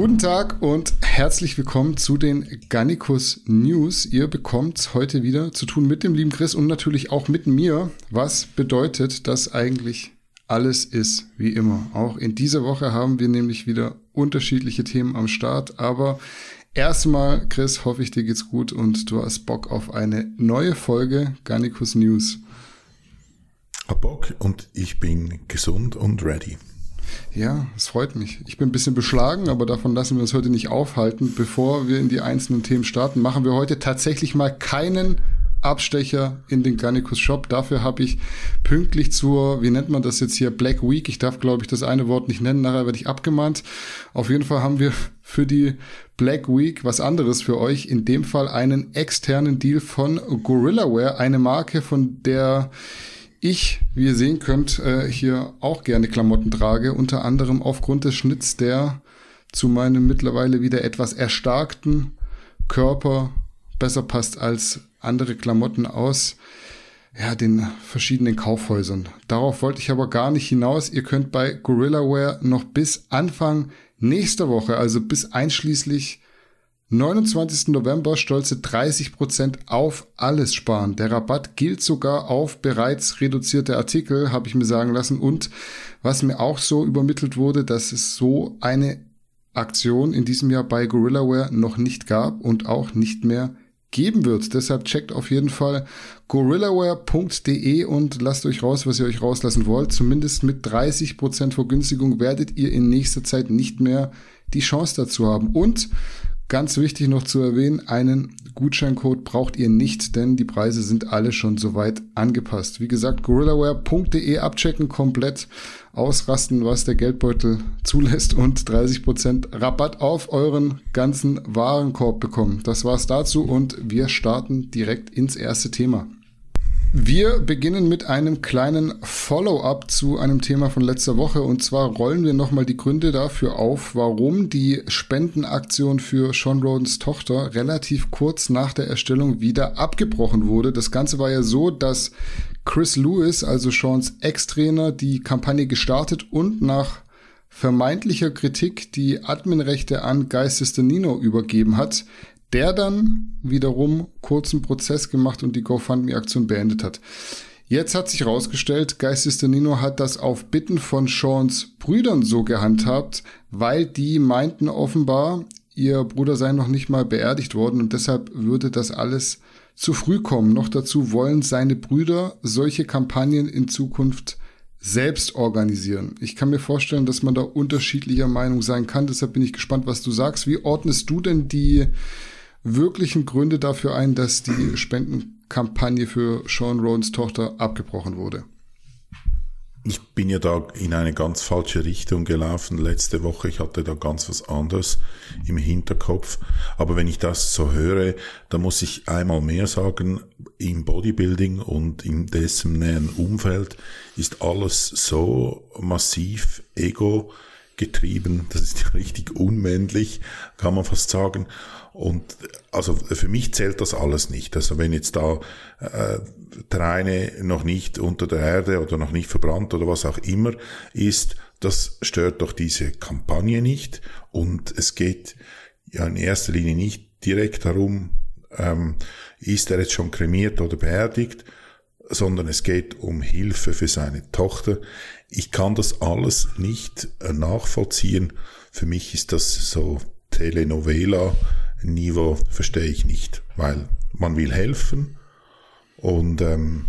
Guten Tag und herzlich willkommen zu den Gannikus News. Ihr bekommt heute wieder zu tun mit dem lieben Chris und natürlich auch mit mir. Was bedeutet, dass eigentlich alles ist wie immer. Auch in dieser Woche haben wir nämlich wieder unterschiedliche Themen am Start. Aber erstmal, Chris, hoffe ich, dir geht's gut und du hast Bock auf eine neue Folge Gannikus News. Hab Bock und ich bin gesund und ready. Ja, es freut mich. Ich bin ein bisschen beschlagen, aber davon lassen wir uns heute nicht aufhalten. Bevor wir in die einzelnen Themen starten, machen wir heute tatsächlich mal keinen Abstecher in den Garnicus Shop. Dafür habe ich pünktlich zur, wie nennt man das jetzt hier, Black Week. Ich darf, glaube ich, das eine Wort nicht nennen, nachher werde ich abgemahnt. Auf jeden Fall haben wir für die Black Week was anderes für euch. In dem Fall einen externen Deal von Gorillaware, eine Marke, von der ich, wie ihr sehen könnt, äh, hier auch gerne Klamotten trage, unter anderem aufgrund des Schnitts, der zu meinem mittlerweile wieder etwas erstarkten Körper besser passt als andere Klamotten aus ja, den verschiedenen Kaufhäusern. Darauf wollte ich aber gar nicht hinaus. Ihr könnt bei Gorillaware noch bis Anfang nächster Woche, also bis einschließlich 29. November stolze 30% auf alles sparen. Der Rabatt gilt sogar auf bereits reduzierte Artikel, habe ich mir sagen lassen. Und was mir auch so übermittelt wurde, dass es so eine Aktion in diesem Jahr bei Gorillaware noch nicht gab und auch nicht mehr geben wird. Deshalb checkt auf jeden Fall gorillaware.de und lasst euch raus, was ihr euch rauslassen wollt. Zumindest mit 30% Vergünstigung werdet ihr in nächster Zeit nicht mehr die Chance dazu haben. Und Ganz wichtig noch zu erwähnen, einen Gutscheincode braucht ihr nicht, denn die Preise sind alle schon soweit angepasst. Wie gesagt, gorillaware.de abchecken, komplett ausrasten, was der Geldbeutel zulässt und 30% Rabatt auf euren ganzen Warenkorb bekommen. Das war's dazu und wir starten direkt ins erste Thema. Wir beginnen mit einem kleinen Follow-up zu einem Thema von letzter Woche und zwar rollen wir nochmal die Gründe dafür auf, warum die Spendenaktion für Sean Rodens Tochter relativ kurz nach der Erstellung wieder abgebrochen wurde. Das Ganze war ja so, dass Chris Lewis, also Seans Ex-Trainer, die Kampagne gestartet und nach vermeintlicher Kritik die Adminrechte an Geistes Nino übergeben hat der dann wiederum kurzen Prozess gemacht und die GoFundMe-Aktion beendet hat. Jetzt hat sich herausgestellt, Geistes Nino hat das auf Bitten von Seans Brüdern so gehandhabt, weil die meinten offenbar, ihr Bruder sei noch nicht mal beerdigt worden und deshalb würde das alles zu früh kommen. Noch dazu wollen seine Brüder solche Kampagnen in Zukunft selbst organisieren. Ich kann mir vorstellen, dass man da unterschiedlicher Meinung sein kann. Deshalb bin ich gespannt, was du sagst. Wie ordnest du denn die wirklichen Gründe dafür ein, dass die Spendenkampagne für Sean Rodens Tochter abgebrochen wurde. Ich bin ja da in eine ganz falsche Richtung gelaufen letzte Woche. Ich hatte da ganz was anderes im Hinterkopf. Aber wenn ich das so höre, dann muss ich einmal mehr sagen, im Bodybuilding und in dessen näheren Umfeld ist alles so massiv ego getrieben. Das ist richtig unmännlich, kann man fast sagen. Und also für mich zählt das alles nicht. Also wenn jetzt da äh, der eine noch nicht unter der Erde oder noch nicht verbrannt oder was auch immer ist, das stört doch diese Kampagne nicht. Und es geht ja in erster Linie nicht direkt darum, ähm, ist er jetzt schon kremiert oder beerdigt, sondern es geht um Hilfe für seine Tochter. Ich kann das alles nicht äh, nachvollziehen. Für mich ist das so Telenovela Niveau verstehe ich nicht, weil man will helfen und ähm,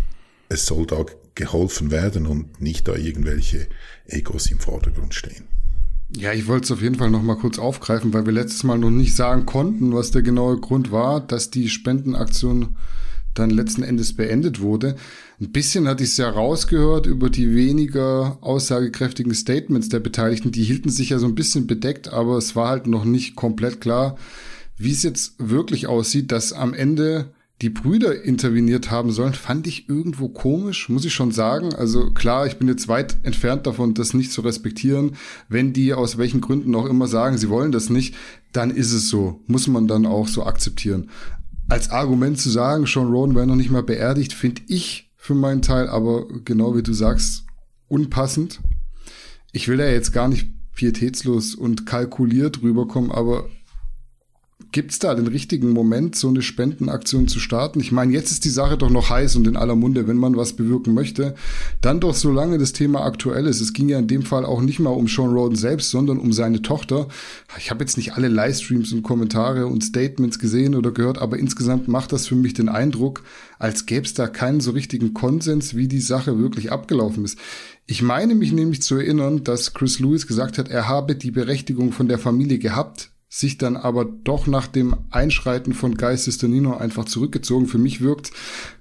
es soll da geholfen werden und nicht da irgendwelche Egos im Vordergrund stehen. Ja, ich wollte es auf jeden Fall noch mal kurz aufgreifen, weil wir letztes Mal noch nicht sagen konnten, was der genaue Grund war, dass die Spendenaktion dann letzten Endes beendet wurde. Ein bisschen hatte ich es ja rausgehört über die weniger aussagekräftigen Statements der Beteiligten. Die hielten sich ja so ein bisschen bedeckt, aber es war halt noch nicht komplett klar, wie es jetzt wirklich aussieht, dass am Ende die Brüder interveniert haben sollen, fand ich irgendwo komisch, muss ich schon sagen. Also klar, ich bin jetzt weit entfernt davon, das nicht zu respektieren. Wenn die aus welchen Gründen auch immer sagen, sie wollen das nicht, dann ist es so. Muss man dann auch so akzeptieren. Als Argument zu sagen, Sean Rowan wäre noch nicht mal beerdigt, finde ich für meinen Teil aber genau wie du sagst, unpassend. Ich will ja jetzt gar nicht pietätslos und kalkuliert rüberkommen, aber Gibt es da den richtigen Moment, so eine Spendenaktion zu starten? Ich meine, jetzt ist die Sache doch noch heiß und in aller Munde, wenn man was bewirken möchte. Dann doch, solange das Thema aktuell ist. Es ging ja in dem Fall auch nicht mal um Sean Roden selbst, sondern um seine Tochter. Ich habe jetzt nicht alle Livestreams und Kommentare und Statements gesehen oder gehört, aber insgesamt macht das für mich den Eindruck, als gäbe es da keinen so richtigen Konsens, wie die Sache wirklich abgelaufen ist. Ich meine mich nämlich zu erinnern, dass Chris Lewis gesagt hat, er habe die Berechtigung von der Familie gehabt, sich dann aber doch nach dem Einschreiten von Geistes Danino einfach zurückgezogen. Für mich wirkt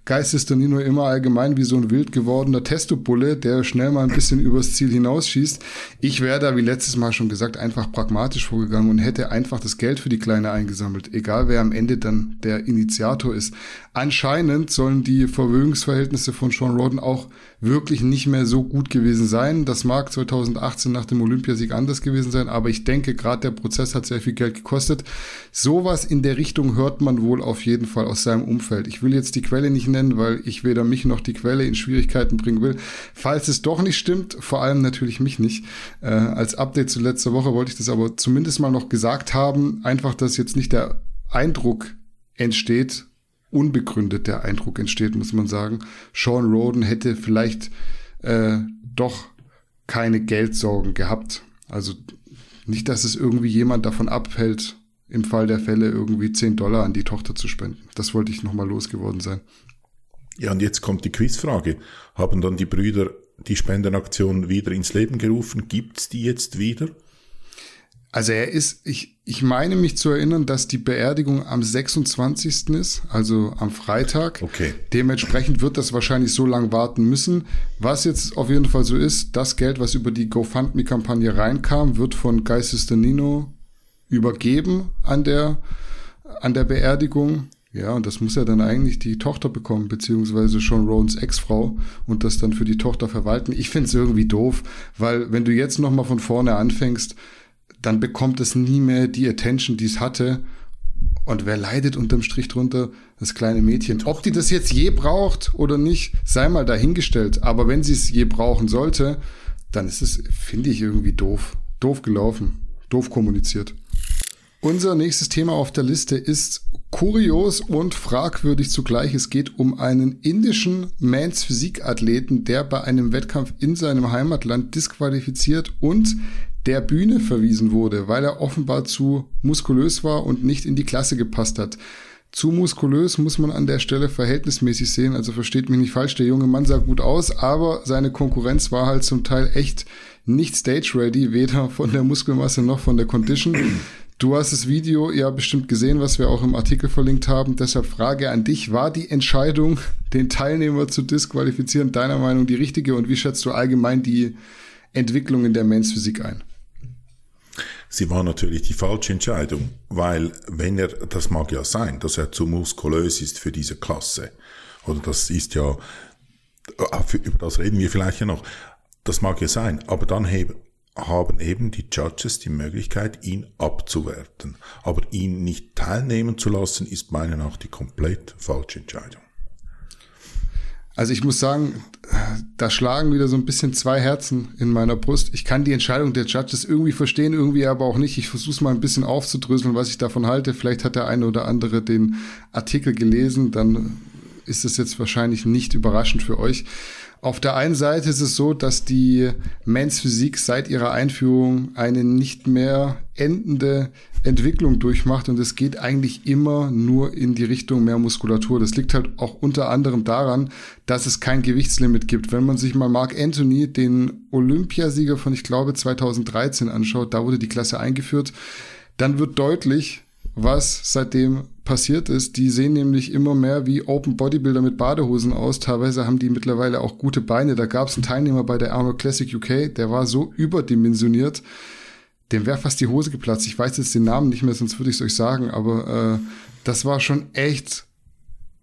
Geistes Danino immer allgemein wie so ein wild gewordener Testobulle, der schnell mal ein bisschen übers Ziel hinausschießt. Ich wäre da, wie letztes Mal schon gesagt, einfach pragmatisch vorgegangen und hätte einfach das Geld für die Kleine eingesammelt, egal wer am Ende dann der Initiator ist. Anscheinend sollen die Vermögensverhältnisse von Sean Roden auch wirklich nicht mehr so gut gewesen sein. Das mag 2018 nach dem Olympiasieg anders gewesen sein, aber ich denke, gerade der Prozess hat sehr viel Geld gekostet. Sowas in der Richtung hört man wohl auf jeden Fall aus seinem Umfeld. Ich will jetzt die Quelle nicht nennen, weil ich weder mich noch die Quelle in Schwierigkeiten bringen will. Falls es doch nicht stimmt, vor allem natürlich mich nicht. Äh, als Update zu letzter Woche wollte ich das aber zumindest mal noch gesagt haben. Einfach, dass jetzt nicht der Eindruck entsteht, unbegründet der Eindruck entsteht, muss man sagen. Sean Roden hätte vielleicht äh, doch keine Geldsorgen gehabt. Also nicht, dass es irgendwie jemand davon abhält, im Fall der Fälle irgendwie 10 Dollar an die Tochter zu spenden. Das wollte ich nochmal losgeworden sein. Ja, und jetzt kommt die Quizfrage. Haben dann die Brüder die Spendenaktion wieder ins Leben gerufen? Gibt's die jetzt wieder? Also er ist, ich, ich meine mich zu erinnern, dass die Beerdigung am 26. ist, also am Freitag. Okay. Dementsprechend wird das wahrscheinlich so lang warten müssen. Was jetzt auf jeden Fall so ist, das Geld, was über die GoFundMe-Kampagne reinkam, wird von Geistes Nino übergeben an der, an der Beerdigung. Ja, und das muss ja dann eigentlich die Tochter bekommen, beziehungsweise schon Rons Ex-Frau und das dann für die Tochter verwalten. Ich finde es irgendwie doof, weil wenn du jetzt nochmal von vorne anfängst, dann bekommt es nie mehr die Attention, die es hatte. Und wer leidet unterm Strich drunter? Das kleine Mädchen. Ob die das jetzt je braucht oder nicht, sei mal dahingestellt. Aber wenn sie es je brauchen sollte, dann ist es, finde ich, irgendwie doof. Doof gelaufen. Doof kommuniziert. Unser nächstes Thema auf der Liste ist kurios und fragwürdig zugleich. Es geht um einen indischen Mans Physikathleten, der bei einem Wettkampf in seinem Heimatland disqualifiziert und der Bühne verwiesen wurde, weil er offenbar zu muskulös war und nicht in die Klasse gepasst hat. Zu muskulös muss man an der Stelle verhältnismäßig sehen, also versteht mich nicht falsch, der junge Mann sah gut aus, aber seine Konkurrenz war halt zum Teil echt nicht stage ready, weder von der Muskelmasse noch von der Condition. Du hast das Video ja bestimmt gesehen, was wir auch im Artikel verlinkt haben. Deshalb Frage an dich, war die Entscheidung, den Teilnehmer zu disqualifizieren, deiner Meinung die richtige und wie schätzt du allgemein die Entwicklung in der Men's Physik ein? Sie war natürlich die falsche Entscheidung, weil wenn er, das mag ja sein, dass er zu muskulös ist für diese Klasse, oder das ist ja, äh, über das reden wir vielleicht ja noch, das mag ja sein, aber dann haben eben die Judges die Möglichkeit, ihn abzuwerten. Aber ihn nicht teilnehmen zu lassen, ist meiner Meinung nach die komplett falsche Entscheidung. Also ich muss sagen, da schlagen wieder so ein bisschen zwei Herzen in meiner Brust. Ich kann die Entscheidung der Judges irgendwie verstehen, irgendwie aber auch nicht. Ich versuche es mal ein bisschen aufzudröseln, was ich davon halte. Vielleicht hat der eine oder andere den Artikel gelesen, dann ist es jetzt wahrscheinlich nicht überraschend für euch. Auf der einen Seite ist es so, dass die Men's Physik seit ihrer Einführung eine nicht mehr endende Entwicklung durchmacht und es geht eigentlich immer nur in die Richtung mehr Muskulatur. Das liegt halt auch unter anderem daran, dass es kein Gewichtslimit gibt. Wenn man sich mal Mark Anthony, den Olympiasieger von, ich glaube, 2013 anschaut, da wurde die Klasse eingeführt, dann wird deutlich, was seitdem passiert ist. Die sehen nämlich immer mehr wie Open Bodybuilder mit Badehosen aus. Teilweise haben die mittlerweile auch gute Beine. Da gab es einen Teilnehmer bei der Arnold Classic UK, der war so überdimensioniert, dem wäre fast die Hose geplatzt. Ich weiß jetzt den Namen nicht mehr, sonst würde ich es euch sagen, aber äh, das war schon echt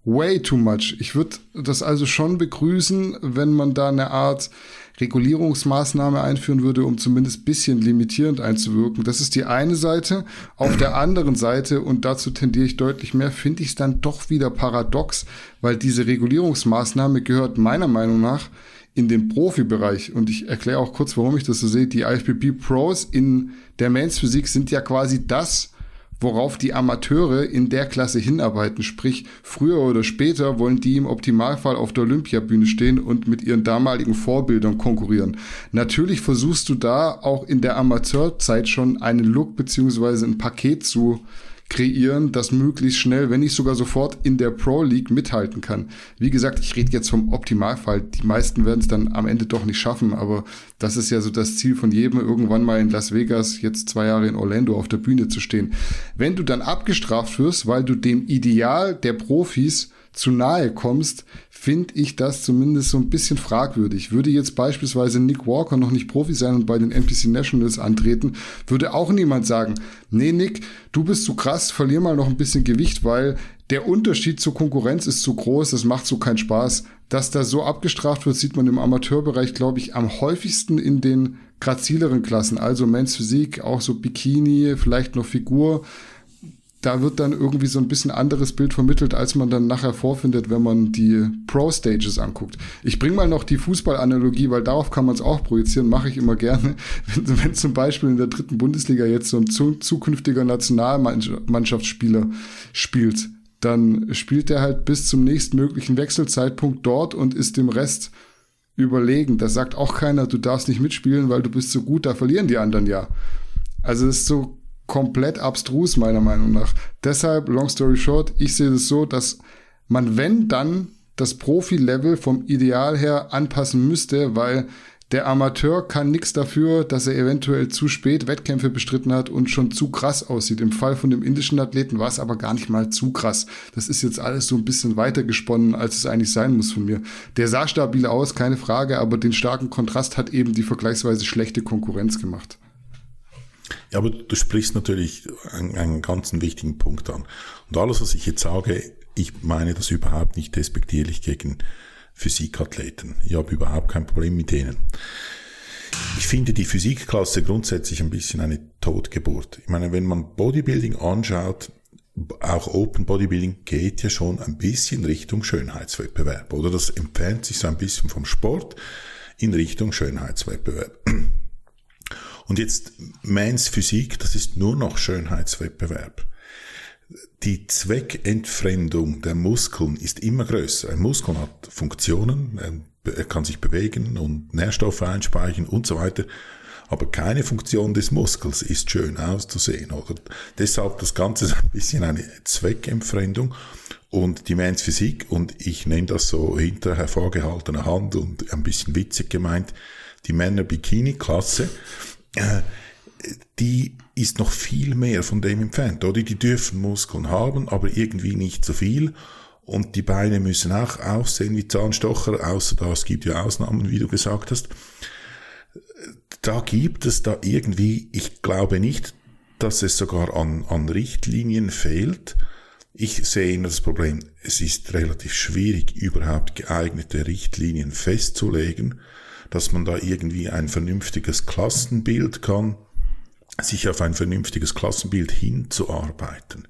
way too much. Ich würde das also schon begrüßen, wenn man da eine Art Regulierungsmaßnahme einführen würde, um zumindest bisschen limitierend einzuwirken. Das ist die eine Seite. Auf der anderen Seite, und dazu tendiere ich deutlich mehr, finde ich es dann doch wieder paradox, weil diese Regulierungsmaßnahme gehört meiner Meinung nach in den Profibereich. Und ich erkläre auch kurz, warum ich das so sehe. Die IFBB Pros in der Mains Physik sind ja quasi das, worauf die Amateure in der Klasse hinarbeiten. Sprich, früher oder später wollen die im Optimalfall auf der Olympiabühne stehen und mit ihren damaligen Vorbildern konkurrieren. Natürlich versuchst du da auch in der Amateurzeit schon einen Look beziehungsweise ein Paket zu kreieren, das möglichst schnell, wenn nicht sogar sofort in der Pro League mithalten kann. Wie gesagt, ich rede jetzt vom Optimalfall. Die meisten werden es dann am Ende doch nicht schaffen, aber das ist ja so das Ziel von jedem, irgendwann mal in Las Vegas, jetzt zwei Jahre in Orlando auf der Bühne zu stehen. Wenn du dann abgestraft wirst, weil du dem Ideal der Profis zu nahe kommst, finde ich das zumindest so ein bisschen fragwürdig. Würde jetzt beispielsweise Nick Walker noch nicht Profi sein und bei den NPC Nationals antreten, würde auch niemand sagen, nee Nick, du bist zu krass, verlier mal noch ein bisschen Gewicht, weil der Unterschied zur Konkurrenz ist zu groß, das macht so keinen Spaß. Dass da so abgestraft wird, sieht man im Amateurbereich, glaube ich, am häufigsten in den grazileren Klassen, also Men's Physik, auch so Bikini, vielleicht noch Figur da wird dann irgendwie so ein bisschen anderes Bild vermittelt, als man dann nachher vorfindet, wenn man die Pro-Stages anguckt. Ich bringe mal noch die Fußballanalogie, weil darauf kann man es auch projizieren, mache ich immer gerne. Wenn, wenn, zum Beispiel in der dritten Bundesliga jetzt so ein zu, zukünftiger Nationalmannschaftsspieler spielt, dann spielt er halt bis zum nächstmöglichen Wechselzeitpunkt dort und ist dem Rest überlegen. Da sagt auch keiner, du darfst nicht mitspielen, weil du bist so gut, da verlieren die anderen ja. Also es ist so komplett abstrus, meiner Meinung nach. Deshalb, long story short, ich sehe es so, dass man, wenn dann, das Profi-Level vom Ideal her anpassen müsste, weil der Amateur kann nichts dafür, dass er eventuell zu spät Wettkämpfe bestritten hat und schon zu krass aussieht. Im Fall von dem indischen Athleten war es aber gar nicht mal zu krass. Das ist jetzt alles so ein bisschen weiter gesponnen, als es eigentlich sein muss von mir. Der sah stabil aus, keine Frage, aber den starken Kontrast hat eben die vergleichsweise schlechte Konkurrenz gemacht. Ja, aber du sprichst natürlich einen, einen ganz wichtigen Punkt an. Und alles, was ich jetzt sage, ich meine das überhaupt nicht despektierlich gegen Physikathleten. Ich habe überhaupt kein Problem mit denen. Ich finde die Physikklasse grundsätzlich ein bisschen eine Totgeburt. Ich meine, wenn man Bodybuilding anschaut, auch Open Bodybuilding geht ja schon ein bisschen Richtung Schönheitswettbewerb. Oder das entfernt sich so ein bisschen vom Sport in Richtung Schönheitswettbewerb. Und jetzt Mans Physik, das ist nur noch Schönheitswettbewerb. Die Zweckentfremdung der Muskeln ist immer größer. Ein Muskel hat Funktionen, er kann sich bewegen und Nährstoffe einspeichern und so weiter. Aber keine Funktion des Muskels ist schön auszusehen, oder? Deshalb das Ganze ist ein bisschen eine Zweckentfremdung und die Mans Physik, und ich nehme das so hinter hervorgehaltener Hand und ein bisschen witzig gemeint, die Männer-Bikini-Klasse, äh, die ist noch viel mehr von dem entfernt, oder? Die dürfen Muskeln haben, aber irgendwie nicht so viel. Und die Beine müssen auch aussehen wie Zahnstocher, außer da, es gibt ja Ausnahmen, wie du gesagt hast. Da gibt es da irgendwie, ich glaube nicht, dass es sogar an, an Richtlinien fehlt. Ich sehe immer das Problem, es ist relativ schwierig, überhaupt geeignete Richtlinien festzulegen dass man da irgendwie ein vernünftiges Klassenbild kann, sich auf ein vernünftiges Klassenbild hinzuarbeiten.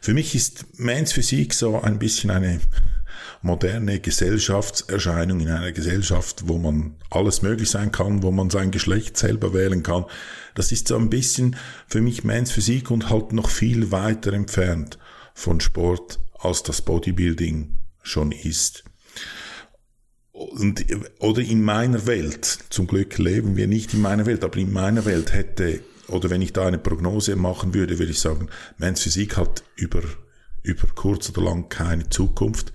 Für mich ist Mans Physik so ein bisschen eine moderne Gesellschaftserscheinung in einer Gesellschaft, wo man alles möglich sein kann, wo man sein Geschlecht selber wählen kann. Das ist so ein bisschen für mich Mans Physik und halt noch viel weiter entfernt von Sport, als das Bodybuilding schon ist. Und, oder in meiner Welt, zum Glück leben wir nicht in meiner Welt, aber in meiner Welt hätte, oder wenn ich da eine Prognose machen würde, würde ich sagen, Mensch Physik hat über, über kurz oder lang keine Zukunft.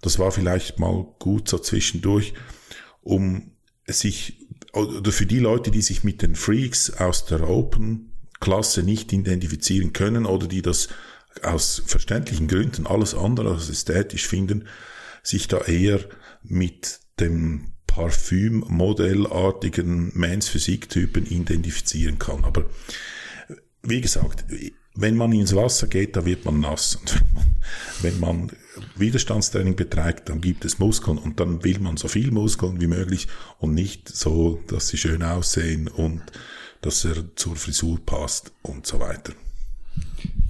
Das war vielleicht mal gut so zwischendurch, um sich, oder für die Leute, die sich mit den Freaks aus der Open Klasse nicht identifizieren können oder die das aus verständlichen Gründen alles andere als ästhetisch finden, sich da eher mit dem Parfüm-modellartigen Mans Physiktypen identifizieren kann. Aber wie gesagt, wenn man ins Wasser geht, da wird man nass. Und wenn man Widerstandstraining betreibt, dann gibt es Muskeln und dann will man so viel Muskeln wie möglich und nicht so, dass sie schön aussehen und dass er zur Frisur passt und so weiter.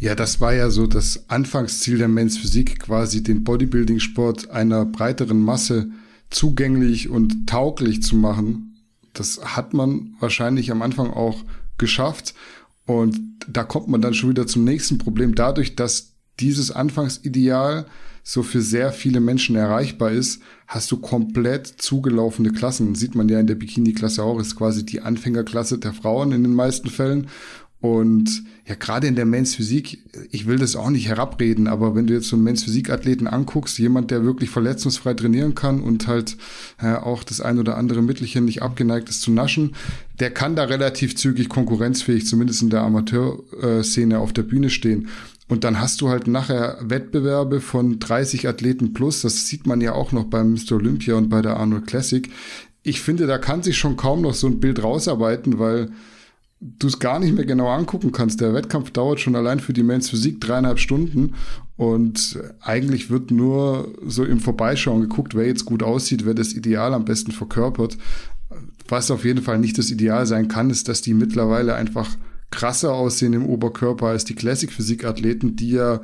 Ja, das war ja so das Anfangsziel der Men's Physik, quasi den Bodybuilding-Sport einer breiteren Masse zugänglich und tauglich zu machen. Das hat man wahrscheinlich am Anfang auch geschafft. Und da kommt man dann schon wieder zum nächsten Problem. Dadurch, dass dieses Anfangsideal so für sehr viele Menschen erreichbar ist, hast du komplett zugelaufene Klassen. Sieht man ja in der Bikini-Klasse auch, ist quasi die Anfängerklasse der Frauen in den meisten Fällen. Und ja, gerade in der Men's Physik, ich will das auch nicht herabreden, aber wenn du jetzt so einen Men's Physik-Athleten anguckst, jemand, der wirklich verletzungsfrei trainieren kann und halt äh, auch das ein oder andere Mittelchen nicht abgeneigt ist zu naschen, der kann da relativ zügig konkurrenzfähig, zumindest in der Amateurszene, auf der Bühne stehen. Und dann hast du halt nachher Wettbewerbe von 30 Athleten plus. Das sieht man ja auch noch beim Mr. Olympia und bei der Arnold Classic. Ich finde, da kann sich schon kaum noch so ein Bild rausarbeiten, weil du es gar nicht mehr genau angucken kannst. Der Wettkampf dauert schon allein für die Men's Physik dreieinhalb Stunden und eigentlich wird nur so im Vorbeischauen geguckt, wer jetzt gut aussieht, wer das Ideal am besten verkörpert. Was auf jeden Fall nicht das Ideal sein kann, ist, dass die mittlerweile einfach krasser aussehen im Oberkörper als die Classic-Physik-Athleten, die ja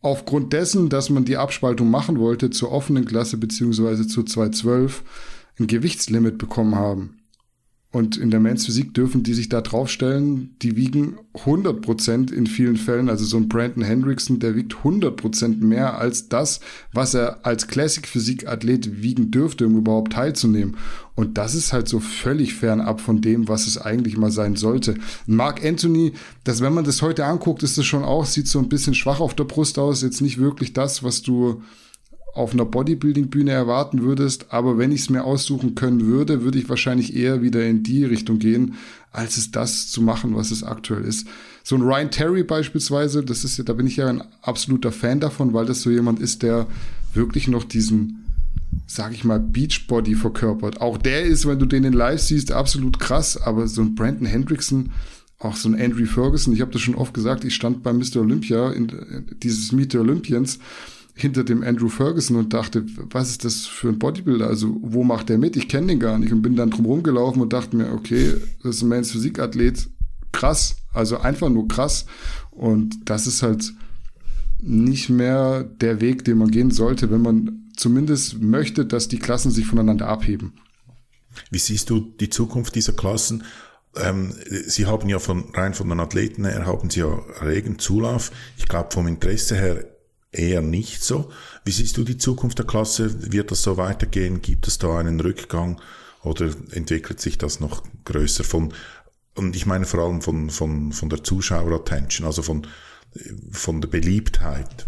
aufgrund dessen, dass man die Abspaltung machen wollte zur offenen Klasse beziehungsweise zu 212 ein Gewichtslimit bekommen haben. Und in der Men's Physik dürfen die sich da draufstellen, die wiegen 100 Prozent in vielen Fällen. Also so ein Brandon Hendrickson, der wiegt 100 Prozent mehr als das, was er als Classic Physik Athlet wiegen dürfte, um überhaupt teilzunehmen. Und das ist halt so völlig fernab von dem, was es eigentlich mal sein sollte. Mark Anthony, das, wenn man das heute anguckt, ist das schon auch, sieht so ein bisschen schwach auf der Brust aus. Jetzt nicht wirklich das, was du auf einer Bodybuilding-Bühne erwarten würdest. Aber wenn ich es mir aussuchen können würde, würde ich wahrscheinlich eher wieder in die Richtung gehen, als es das zu machen, was es aktuell ist. So ein Ryan Terry beispielsweise, das ist ja, da bin ich ja ein absoluter Fan davon, weil das so jemand ist, der wirklich noch diesen, sag ich mal, Beachbody verkörpert. Auch der ist, wenn du den in live siehst, absolut krass, aber so ein Brandon Hendrickson, auch so ein Andrew Ferguson, ich habe das schon oft gesagt, ich stand bei Mr. Olympia, in, in dieses Meet the Olympians, hinter dem Andrew Ferguson und dachte, was ist das für ein Bodybuilder? Also, wo macht der mit? Ich kenne den gar nicht und bin dann drum rumgelaufen und dachte mir, okay, das ist ein Mans Physikathlet, krass, also einfach nur krass. Und das ist halt nicht mehr der Weg, den man gehen sollte, wenn man zumindest möchte, dass die Klassen sich voneinander abheben. Wie siehst du die Zukunft dieser Klassen? Ähm, Sie haben ja von, rein von den Athleten her, haben Sie ja regen Zulauf. Ich glaube, vom Interesse her eher nicht so. Wie siehst du die Zukunft der Klasse? Wird das so weitergehen? Gibt es da einen Rückgang oder entwickelt sich das noch größer von, und ich meine vor allem von, von, von der Zuschauerattention, also von, von der Beliebtheit?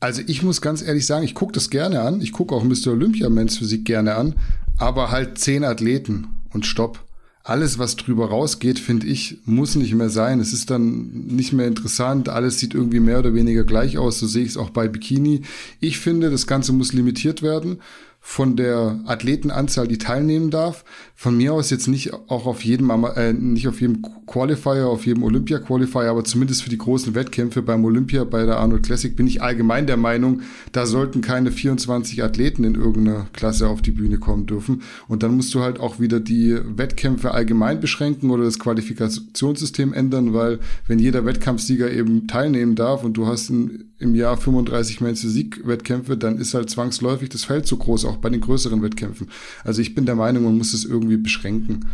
Also ich muss ganz ehrlich sagen, ich gucke das gerne an. Ich gucke auch Mr. Olympia Men's Physik gerne an, aber halt zehn Athleten und stopp alles, was drüber rausgeht, finde ich, muss nicht mehr sein. Es ist dann nicht mehr interessant. Alles sieht irgendwie mehr oder weniger gleich aus. So sehe ich es auch bei Bikini. Ich finde, das Ganze muss limitiert werden von der Athletenanzahl, die teilnehmen darf. Von mir aus jetzt nicht auch auf jedem, äh, nicht auf jedem Qualifier, auf jedem Olympia-Qualifier, aber zumindest für die großen Wettkämpfe beim Olympia, bei der Arnold Classic bin ich allgemein der Meinung, da sollten keine 24 Athleten in irgendeiner Klasse auf die Bühne kommen dürfen. Und dann musst du halt auch wieder die Wettkämpfe allgemein beschränken oder das Qualifikationssystem ändern, weil wenn jeder Wettkampfsieger eben teilnehmen darf und du hast ein im Jahr 35 Men's Siegwettkämpfe, dann ist halt zwangsläufig das Feld zu groß, auch bei den größeren Wettkämpfen. Also ich bin der Meinung, man muss es irgendwie beschränken.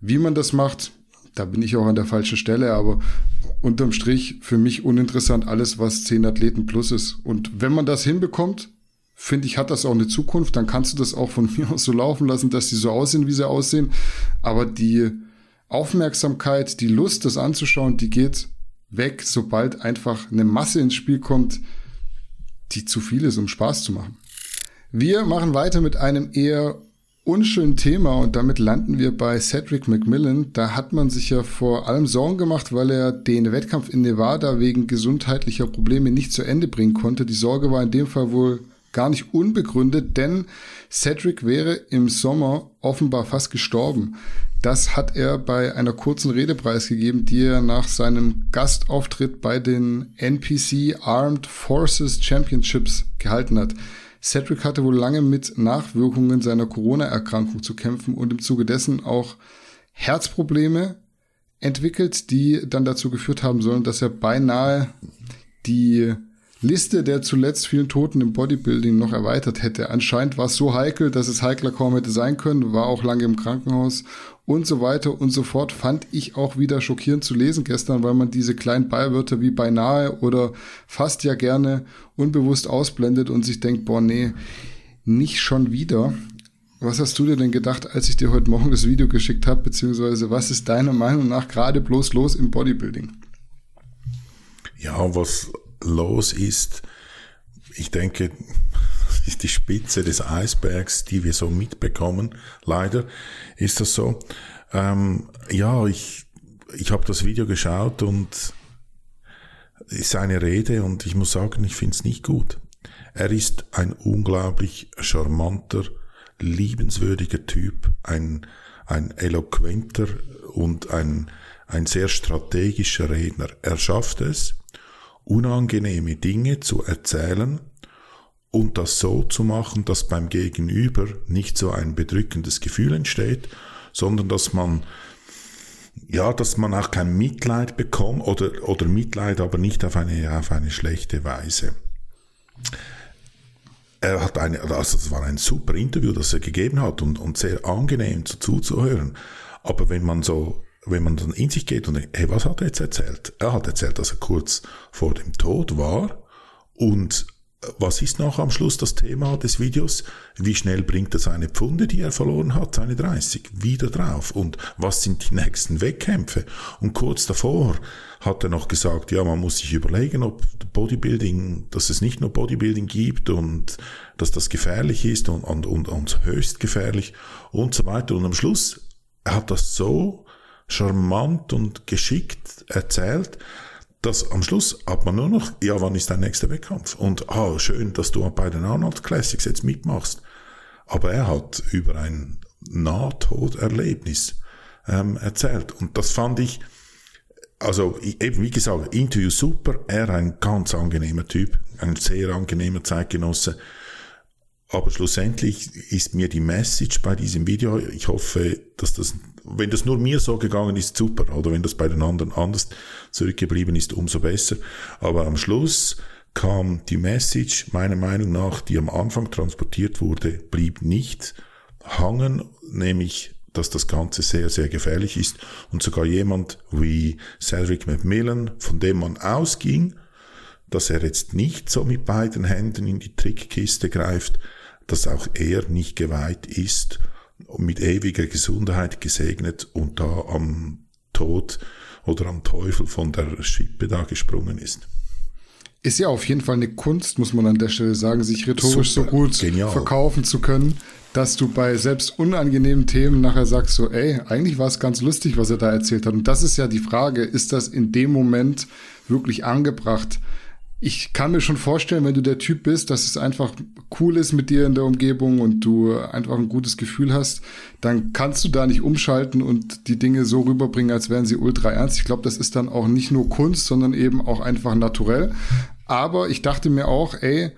Wie man das macht, da bin ich auch an der falschen Stelle, aber unterm Strich für mich uninteressant alles, was 10 Athleten plus ist. Und wenn man das hinbekommt, finde ich, hat das auch eine Zukunft, dann kannst du das auch von mir aus so laufen lassen, dass sie so aussehen, wie sie aussehen. Aber die Aufmerksamkeit, die Lust, das anzuschauen, die geht weg, sobald einfach eine Masse ins Spiel kommt, die zu viel ist, um Spaß zu machen. Wir machen weiter mit einem eher unschönen Thema und damit landen wir bei Cedric McMillan. Da hat man sich ja vor allem Sorgen gemacht, weil er den Wettkampf in Nevada wegen gesundheitlicher Probleme nicht zu Ende bringen konnte. Die Sorge war in dem Fall wohl gar nicht unbegründet, denn Cedric wäre im Sommer offenbar fast gestorben. Das hat er bei einer kurzen Rede preisgegeben, die er nach seinem Gastauftritt bei den NPC Armed Forces Championships gehalten hat. Cedric hatte wohl lange mit Nachwirkungen seiner Corona-Erkrankung zu kämpfen und im Zuge dessen auch Herzprobleme entwickelt, die dann dazu geführt haben sollen, dass er beinahe die Liste der zuletzt vielen Toten im Bodybuilding noch erweitert hätte. Anscheinend war es so heikel, dass es heikler kaum hätte sein können, war auch lange im Krankenhaus und so weiter und so fort. Fand ich auch wieder schockierend zu lesen gestern, weil man diese kleinen Beiwörter wie beinahe oder fast ja gerne unbewusst ausblendet und sich denkt, boah, nee, nicht schon wieder. Was hast du dir denn gedacht, als ich dir heute Morgen das Video geschickt habe, beziehungsweise was ist deiner Meinung nach gerade bloß los im Bodybuilding? Ja, was los ist, ich denke, ist die Spitze des Eisbergs, die wir so mitbekommen. Leider ist das so. Ähm, ja, ich, ich habe das Video geschaut und ist eine Rede und ich muss sagen, ich finde es nicht gut. Er ist ein unglaublich charmanter, liebenswürdiger Typ, ein, ein eloquenter und ein, ein sehr strategischer Redner. Er schafft es, unangenehme Dinge zu erzählen und das so zu machen, dass beim Gegenüber nicht so ein bedrückendes Gefühl entsteht, sondern dass man ja, dass man auch kein Mitleid bekommt oder, oder Mitleid, aber nicht auf eine, auf eine schlechte Weise. Er hat eine, also es war ein super Interview, das er gegeben hat und, und sehr angenehm zuzuhören. Aber wenn man so wenn man dann in sich geht und denkt, hey, was hat er jetzt erzählt? Er hat erzählt, dass er kurz vor dem Tod war und was ist noch am Schluss das Thema des Videos? Wie schnell bringt er seine Pfunde, die er verloren hat, seine 30, wieder drauf? Und was sind die nächsten Wettkämpfe? Und kurz davor hat er noch gesagt, ja, man muss sich überlegen, ob Bodybuilding, dass es nicht nur Bodybuilding gibt und dass das gefährlich ist und, und, und, und höchst gefährlich und so weiter. Und am Schluss hat das so charmant und geschickt erzählt, dass am Schluss hat man nur noch, ja, wann ist dein nächster Wettkampf? Und, ah, schön, dass du bei den Arnold Classics jetzt mitmachst. Aber er hat über ein Nahtoderlebnis ähm, erzählt. Und das fand ich, also eben wie gesagt, Interview super, er ein ganz angenehmer Typ, ein sehr angenehmer Zeitgenosse. Aber schlussendlich ist mir die Message bei diesem Video, ich hoffe, dass das wenn das nur mir so gegangen ist, super. Oder wenn das bei den anderen anders zurückgeblieben ist, umso besser. Aber am Schluss kam die Message, meiner Meinung nach, die am Anfang transportiert wurde, blieb nicht hangen, nämlich, dass das Ganze sehr, sehr gefährlich ist. Und sogar jemand wie Cedric McMillan, von dem man ausging, dass er jetzt nicht so mit beiden Händen in die Trickkiste greift, dass auch er nicht geweiht ist, mit ewiger Gesundheit gesegnet und da am Tod oder am Teufel von der Schippe da gesprungen ist. Ist ja auf jeden Fall eine Kunst, muss man an der Stelle sagen, sich rhetorisch Super, so gut genial. verkaufen zu können, dass du bei selbst unangenehmen Themen nachher sagst so, ey, eigentlich war es ganz lustig, was er da erzählt hat. Und das ist ja die Frage, ist das in dem Moment wirklich angebracht? Ich kann mir schon vorstellen, wenn du der Typ bist, dass es einfach cool ist mit dir in der Umgebung und du einfach ein gutes Gefühl hast, dann kannst du da nicht umschalten und die Dinge so rüberbringen, als wären sie ultra ernst. Ich glaube, das ist dann auch nicht nur Kunst, sondern eben auch einfach naturell. Aber ich dachte mir auch, ey,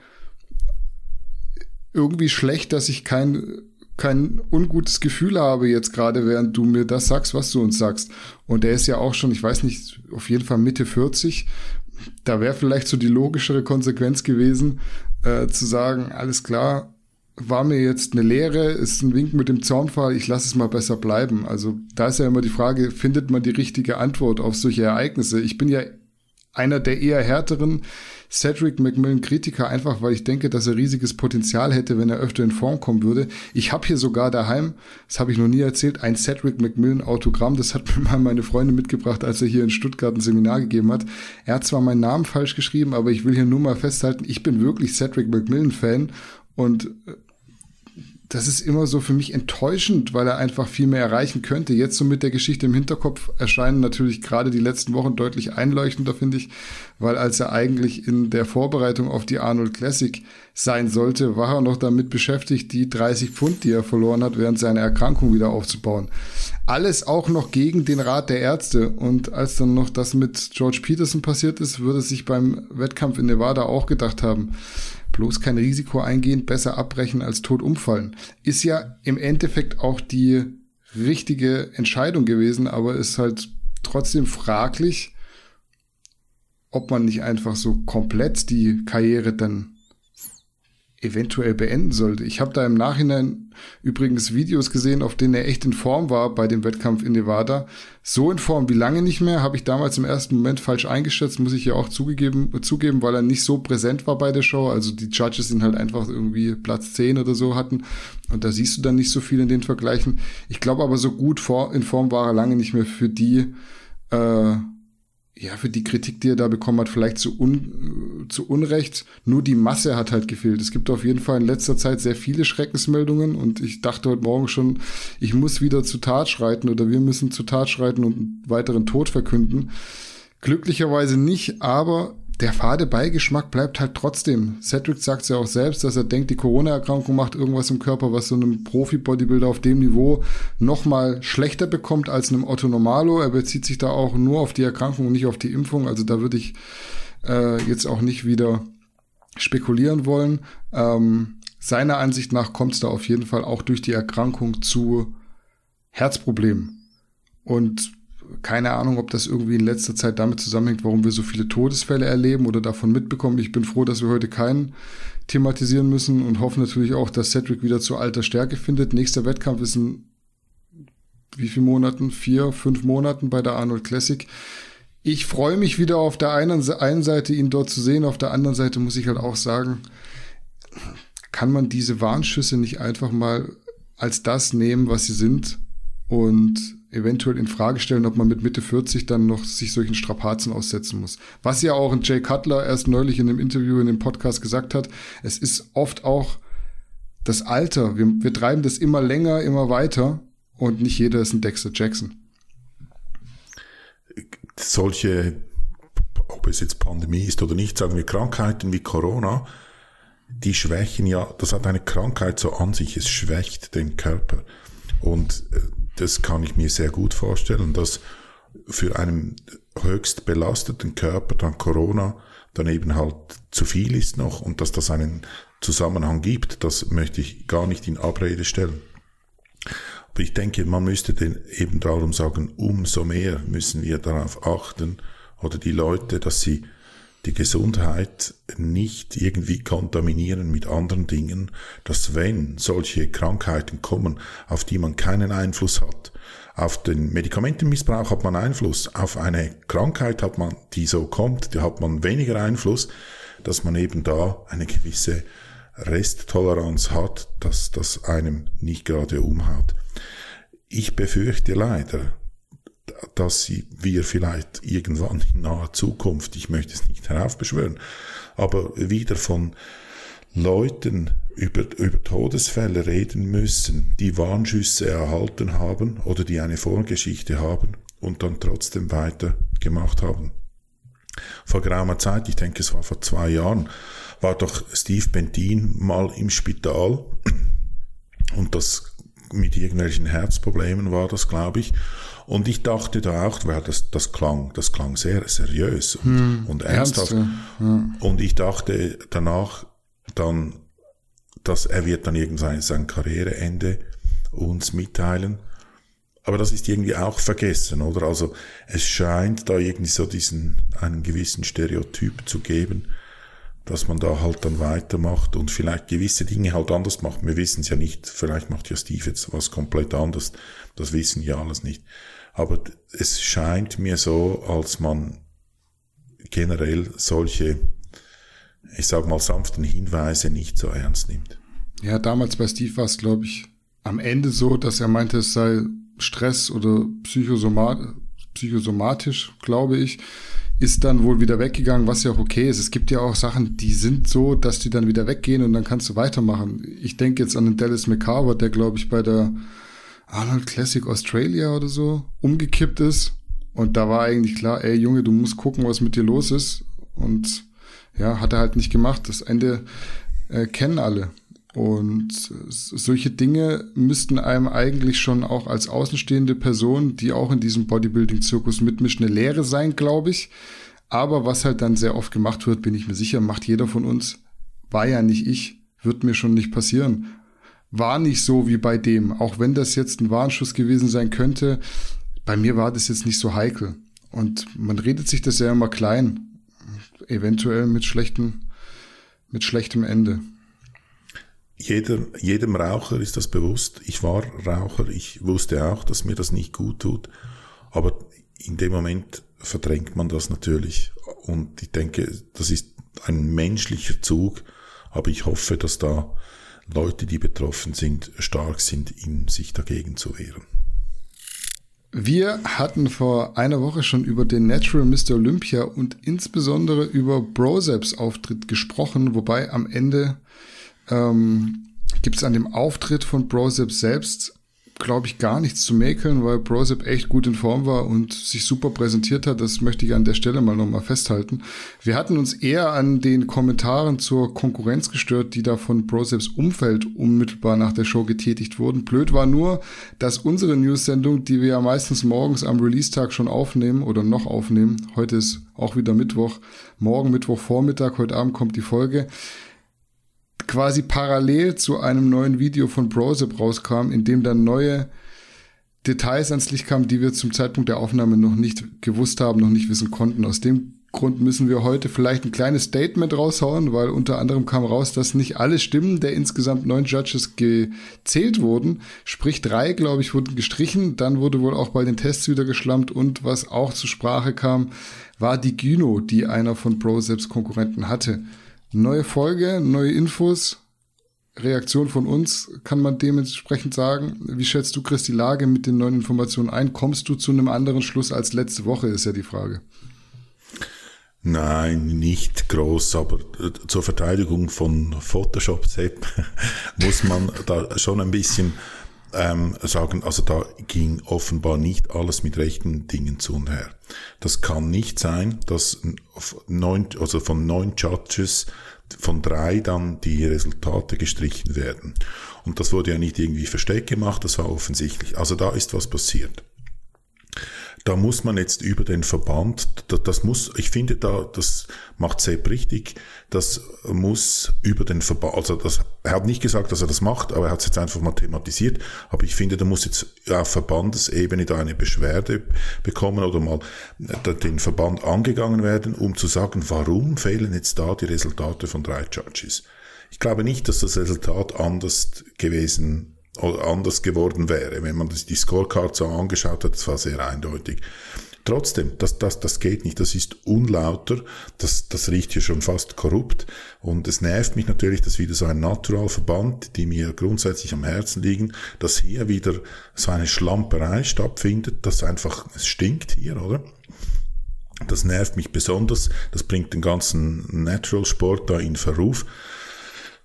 irgendwie schlecht, dass ich kein kein ungutes Gefühl habe jetzt gerade, während du mir das sagst, was du uns sagst. Und er ist ja auch schon, ich weiß nicht, auf jeden Fall Mitte 40 da wäre vielleicht so die logischere Konsequenz gewesen, äh, zu sagen, alles klar, war mir jetzt eine Lehre, ist ein Wink mit dem Zaunpfahl, ich lasse es mal besser bleiben. Also da ist ja immer die Frage, findet man die richtige Antwort auf solche Ereignisse? Ich bin ja einer der eher härteren Cedric McMillan Kritiker, einfach weil ich denke, dass er riesiges Potenzial hätte, wenn er öfter in Form kommen würde. Ich habe hier sogar daheim, das habe ich noch nie erzählt, ein Cedric McMillan Autogramm. Das hat mir mal meine Freundin mitgebracht, als er hier in Stuttgart ein Seminar gegeben hat. Er hat zwar meinen Namen falsch geschrieben, aber ich will hier nur mal festhalten, ich bin wirklich Cedric McMillan Fan und äh, das ist immer so für mich enttäuschend, weil er einfach viel mehr erreichen könnte. Jetzt so mit der Geschichte im Hinterkopf erscheinen natürlich gerade die letzten Wochen deutlich einleuchtender, finde ich, weil als er eigentlich in der Vorbereitung auf die Arnold Classic sein sollte, war er noch damit beschäftigt, die 30 Pfund, die er verloren hat, während seiner Erkrankung wieder aufzubauen. Alles auch noch gegen den Rat der Ärzte. Und als dann noch das mit George Peterson passiert ist, würde sich beim Wettkampf in Nevada auch gedacht haben, bloß kein Risiko eingehen, besser abbrechen als tot umfallen. Ist ja im Endeffekt auch die richtige Entscheidung gewesen, aber ist halt trotzdem fraglich, ob man nicht einfach so komplett die Karriere dann eventuell beenden sollte. Ich habe da im Nachhinein übrigens Videos gesehen, auf denen er echt in Form war bei dem Wettkampf in Nevada. So in Form wie lange nicht mehr, habe ich damals im ersten Moment falsch eingeschätzt, muss ich ja auch zugegeben, zugeben, weil er nicht so präsent war bei der Show. Also die Judges sind halt einfach irgendwie Platz 10 oder so hatten. Und da siehst du dann nicht so viel in den Vergleichen. Ich glaube aber, so gut in Form war er lange nicht mehr für die äh, ja, für die Kritik, die er da bekommen hat, vielleicht zu, un, zu Unrecht. Nur die Masse hat halt gefehlt. Es gibt auf jeden Fall in letzter Zeit sehr viele Schreckensmeldungen und ich dachte heute Morgen schon, ich muss wieder zu Tat schreiten oder wir müssen zu Tat schreiten und einen weiteren Tod verkünden. Glücklicherweise nicht, aber der fade Beigeschmack bleibt halt trotzdem. Cedric sagt ja auch selbst, dass er denkt, die Corona-Erkrankung macht irgendwas im Körper, was so einem Profi-Bodybuilder auf dem Niveau noch mal schlechter bekommt als einem Otto Normalo. Er bezieht sich da auch nur auf die Erkrankung und nicht auf die Impfung. Also da würde ich äh, jetzt auch nicht wieder spekulieren wollen. Ähm, seiner Ansicht nach kommt es da auf jeden Fall auch durch die Erkrankung zu Herzproblemen. Und keine Ahnung, ob das irgendwie in letzter Zeit damit zusammenhängt, warum wir so viele Todesfälle erleben oder davon mitbekommen. Ich bin froh, dass wir heute keinen thematisieren müssen und hoffe natürlich auch, dass Cedric wieder zu alter Stärke findet. Nächster Wettkampf ist in wie viel Monaten? Vier, fünf Monaten bei der Arnold Classic. Ich freue mich wieder auf der einen, einen Seite, ihn dort zu sehen. Auf der anderen Seite muss ich halt auch sagen, kann man diese Warnschüsse nicht einfach mal als das nehmen, was sie sind und eventuell in Frage stellen, ob man mit Mitte 40 dann noch sich solchen Strapazen aussetzen muss. Was ja auch ein Jay Cutler erst neulich in dem Interview in dem Podcast gesagt hat, es ist oft auch das Alter. Wir, wir treiben das immer länger, immer weiter und nicht jeder ist ein Dexter Jackson. Solche, ob es jetzt Pandemie ist oder nicht, sagen wir Krankheiten wie Corona, die schwächen ja, das hat eine Krankheit so an sich, es schwächt den Körper. Und äh, das kann ich mir sehr gut vorstellen, dass für einen höchst belasteten Körper dann Corona dann eben halt zu viel ist noch und dass das einen Zusammenhang gibt, das möchte ich gar nicht in Abrede stellen. Aber ich denke, man müsste den eben darum sagen, umso mehr müssen wir darauf achten oder die Leute, dass sie die Gesundheit nicht irgendwie kontaminieren mit anderen Dingen, dass wenn solche Krankheiten kommen, auf die man keinen Einfluss hat, auf den Medikamentenmissbrauch hat man Einfluss, auf eine Krankheit hat man, die so kommt, die hat man weniger Einfluss, dass man eben da eine gewisse Resttoleranz hat, dass das einem nicht gerade umhaut. Ich befürchte leider, dass wir vielleicht irgendwann in naher Zukunft, ich möchte es nicht heraufbeschwören, aber wieder von Leuten über, über Todesfälle reden müssen, die Warnschüsse erhalten haben oder die eine Vorgeschichte haben und dann trotzdem weitergemacht haben. Vor geraumer Zeit, ich denke es war vor zwei Jahren, war doch Steve Bentin mal im Spital und das mit irgendwelchen Herzproblemen war das, glaube ich. Und ich dachte da auch, weil das, das klang, das klang sehr seriös und, hm, und ernsthaft. Ernst, ja. Und ich dachte danach dann, dass er wird dann irgendwann sein Karriereende uns mitteilen. Aber das ist irgendwie auch vergessen, oder? Also es scheint da irgendwie so diesen, einen gewissen Stereotyp zu geben, dass man da halt dann weitermacht und vielleicht gewisse Dinge halt anders macht. Wir wissen es ja nicht. Vielleicht macht ja Steve jetzt was komplett anders. Das wissen ja alles nicht. Aber es scheint mir so, als man generell solche, ich sag mal, sanften Hinweise nicht so ernst nimmt. Ja, damals bei Steve war es, glaube ich, am Ende so, dass er meinte, es sei Stress oder psychosomat psychosomatisch, glaube ich. ist dann wohl wieder weggegangen, was ja auch okay ist. Es gibt ja auch Sachen, die sind so, dass die dann wieder weggehen und dann kannst du weitermachen. Ich denke jetzt an den Dallas McCarver, der glaube ich bei der Arnold Classic Australia oder so umgekippt ist. Und da war eigentlich klar, ey Junge, du musst gucken, was mit dir los ist. Und ja, hat er halt nicht gemacht. Das Ende äh, kennen alle. Und solche Dinge müssten einem eigentlich schon auch als außenstehende Person, die auch in diesem Bodybuilding-Zirkus mitmischt, eine Lehre sein, glaube ich. Aber was halt dann sehr oft gemacht wird, bin ich mir sicher, macht jeder von uns. War ja nicht ich, wird mir schon nicht passieren. War nicht so wie bei dem. Auch wenn das jetzt ein Warnschuss gewesen sein könnte, bei mir war das jetzt nicht so heikel. Und man redet sich das ja immer klein. Eventuell mit schlechten, mit schlechtem Ende jeder, jedem Raucher ist das bewusst. Ich war Raucher, ich wusste auch, dass mir das nicht gut tut. Aber in dem Moment verdrängt man das natürlich. Und ich denke, das ist ein menschlicher Zug. Aber ich hoffe, dass da Leute, die betroffen sind, stark sind, in sich dagegen zu wehren. Wir hatten vor einer Woche schon über den Natural Mr. Olympia und insbesondere über Broseps Auftritt gesprochen, wobei am Ende ähm, gibt es an dem Auftritt von Brosep selbst, glaube ich, gar nichts zu mäkeln, weil Brosep echt gut in Form war und sich super präsentiert hat. Das möchte ich an der Stelle mal nochmal festhalten. Wir hatten uns eher an den Kommentaren zur Konkurrenz gestört, die da von Broseps Umfeld unmittelbar nach der Show getätigt wurden. Blöd war nur, dass unsere News-Sendung, die wir ja meistens morgens am Release-Tag schon aufnehmen oder noch aufnehmen, heute ist auch wieder Mittwoch, morgen Mittwochvormittag, heute Abend kommt die Folge, quasi parallel zu einem neuen Video von Brosep rauskam, in dem dann neue Details ans Licht kamen, die wir zum Zeitpunkt der Aufnahme noch nicht gewusst haben, noch nicht wissen konnten. Aus dem Grund müssen wir heute vielleicht ein kleines Statement raushauen, weil unter anderem kam raus, dass nicht alle Stimmen der insgesamt neun Judges gezählt wurden. Sprich, drei, glaube ich, wurden gestrichen. Dann wurde wohl auch bei den Tests wieder geschlampt. Und was auch zur Sprache kam, war die Gyno, die einer von Broseps Konkurrenten hatte. Neue Folge, neue Infos, Reaktion von uns, kann man dementsprechend sagen. Wie schätzt du, Chris, die Lage mit den neuen Informationen ein? Kommst du zu einem anderen Schluss als letzte Woche, ist ja die Frage. Nein, nicht groß, aber äh, zur Verteidigung von Photoshop Sepp muss man da schon ein bisschen ähm, sagen, also da ging offenbar nicht alles mit rechten Dingen zu und her. Das kann nicht sein, dass neun, also von neun Judges von drei dann die Resultate gestrichen werden. Und das wurde ja nicht irgendwie versteckt gemacht, das war offensichtlich. Also da ist was passiert da muss man jetzt über den Verband, das muss, ich finde da, das macht Sepp richtig, das muss über den Verband, also das, er hat nicht gesagt, dass er das macht, aber er hat es jetzt einfach mal thematisiert, aber ich finde, da muss jetzt auf Verbandesebene da eine Beschwerde bekommen oder mal den Verband angegangen werden, um zu sagen, warum fehlen jetzt da die Resultate von drei Judges? Ich glaube nicht, dass das Resultat anders gewesen anders geworden wäre, wenn man die Scorecard so angeschaut hat, das war sehr eindeutig. Trotzdem, das, das, das geht nicht, das ist unlauter, das, das riecht hier schon fast korrupt und es nervt mich natürlich, dass wieder so ein Naturalverband, die mir grundsätzlich am Herzen liegen, dass hier wieder so eine Schlamperei stattfindet, das einfach, es stinkt hier, oder? Das nervt mich besonders, das bringt den ganzen Natural Sport da in Verruf.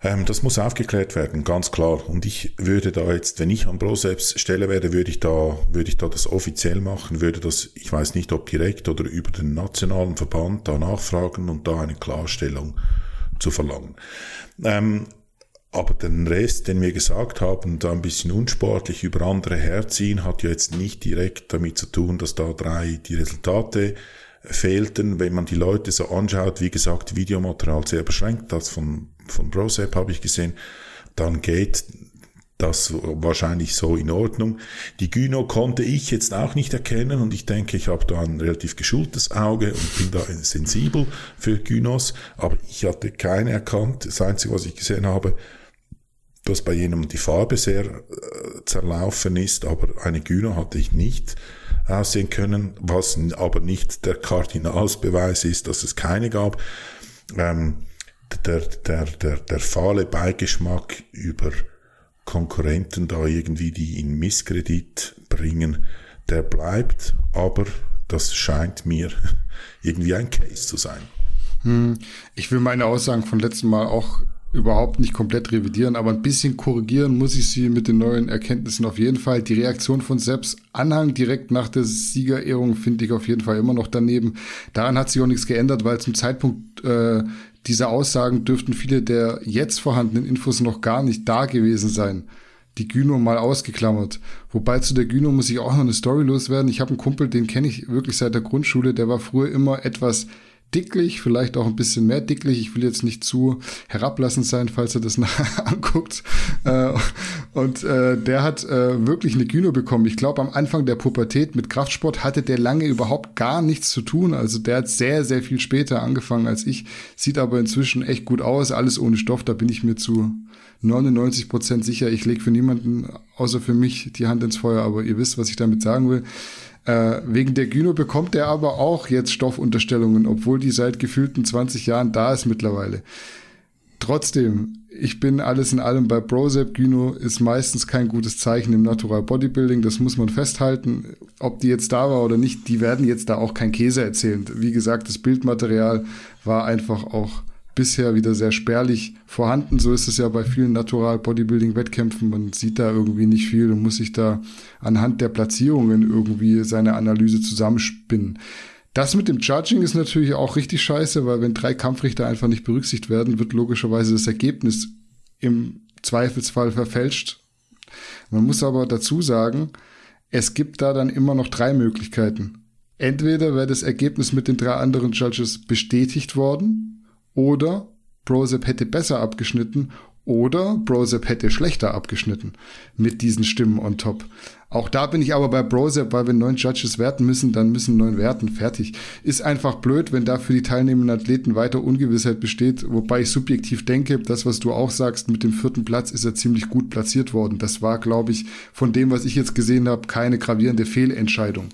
Ähm, das muss aufgeklärt werden, ganz klar. Und ich würde da jetzt, wenn ich an Proseps Stelle wäre, würde ich da, würde ich da das offiziell machen, würde das, ich weiß nicht, ob direkt oder über den nationalen Verband da nachfragen und da eine Klarstellung zu verlangen. Ähm, aber den Rest, den wir gesagt haben, da ein bisschen unsportlich über andere herziehen, hat ja jetzt nicht direkt damit zu tun, dass da drei die Resultate fehlten. Wenn man die Leute so anschaut, wie gesagt, Videomaterial sehr beschränkt, das von von ProSap habe ich gesehen, dann geht das wahrscheinlich so in Ordnung. Die Gyno konnte ich jetzt auch nicht erkennen und ich denke, ich habe da ein relativ geschultes Auge und bin da sensibel für Gynos, aber ich hatte keine erkannt. Das Einzige, was ich gesehen habe, dass bei jenem die Farbe sehr äh, zerlaufen ist, aber eine Gyno hatte ich nicht aussehen können, was aber nicht der Kardinalsbeweis ist, dass es keine gab. Ähm, der, der, der, der fahle Beigeschmack über Konkurrenten da irgendwie, die in Misskredit bringen, der bleibt, aber das scheint mir irgendwie ein Case zu sein. Hm, ich will meine Aussagen von letztem Mal auch überhaupt nicht komplett revidieren, aber ein bisschen korrigieren muss ich sie mit den neuen Erkenntnissen auf jeden Fall. Die Reaktion von Seps Anhang direkt nach der Siegerehrung finde ich auf jeden Fall immer noch daneben. Daran hat sich auch nichts geändert, weil zum Zeitpunkt äh, dieser Aussagen dürften viele der jetzt vorhandenen Infos noch gar nicht da gewesen sein. Die Gyno mal ausgeklammert. Wobei zu der Gyno muss ich auch noch eine Story loswerden. Ich habe einen Kumpel, den kenne ich wirklich seit der Grundschule, der war früher immer etwas dicklich, vielleicht auch ein bisschen mehr dicklich. Ich will jetzt nicht zu herablassend sein, falls er das nachher anguckt. Äh, und äh, der hat äh, wirklich eine Gyno bekommen. Ich glaube, am Anfang der Pubertät mit Kraftsport hatte der lange überhaupt gar nichts zu tun. Also der hat sehr, sehr viel später angefangen als ich. Sieht aber inzwischen echt gut aus. Alles ohne Stoff, da bin ich mir zu 99 Prozent sicher. Ich lege für niemanden außer für mich die Hand ins Feuer, aber ihr wisst, was ich damit sagen will. Äh, wegen der Gyno bekommt er aber auch jetzt Stoffunterstellungen, obwohl die seit gefühlten 20 Jahren da ist mittlerweile. Trotzdem, ich bin alles in allem bei Prozep. Gyno ist meistens kein gutes Zeichen im Natural Bodybuilding. Das muss man festhalten. Ob die jetzt da war oder nicht, die werden jetzt da auch kein Käse erzählen. Wie gesagt, das Bildmaterial war einfach auch bisher wieder sehr spärlich vorhanden. So ist es ja bei vielen Natural Bodybuilding Wettkämpfen. Man sieht da irgendwie nicht viel und muss sich da anhand der Platzierungen irgendwie seine Analyse zusammenspinnen. Das mit dem Judging ist natürlich auch richtig scheiße, weil wenn drei Kampfrichter einfach nicht berücksichtigt werden, wird logischerweise das Ergebnis im Zweifelsfall verfälscht. Man muss aber dazu sagen, es gibt da dann immer noch drei Möglichkeiten. Entweder wäre das Ergebnis mit den drei anderen Judges bestätigt worden, oder Brosep hätte besser abgeschnitten oder Brosep hätte schlechter abgeschnitten mit diesen Stimmen on top. Auch da bin ich aber bei Brosep, weil wir neun Judges werten müssen, dann müssen neun werten. Fertig. Ist einfach blöd, wenn da für die teilnehmenden Athleten weiter Ungewissheit besteht. Wobei ich subjektiv denke, das, was du auch sagst, mit dem vierten Platz ist er ziemlich gut platziert worden. Das war, glaube ich, von dem, was ich jetzt gesehen habe, keine gravierende Fehlentscheidung.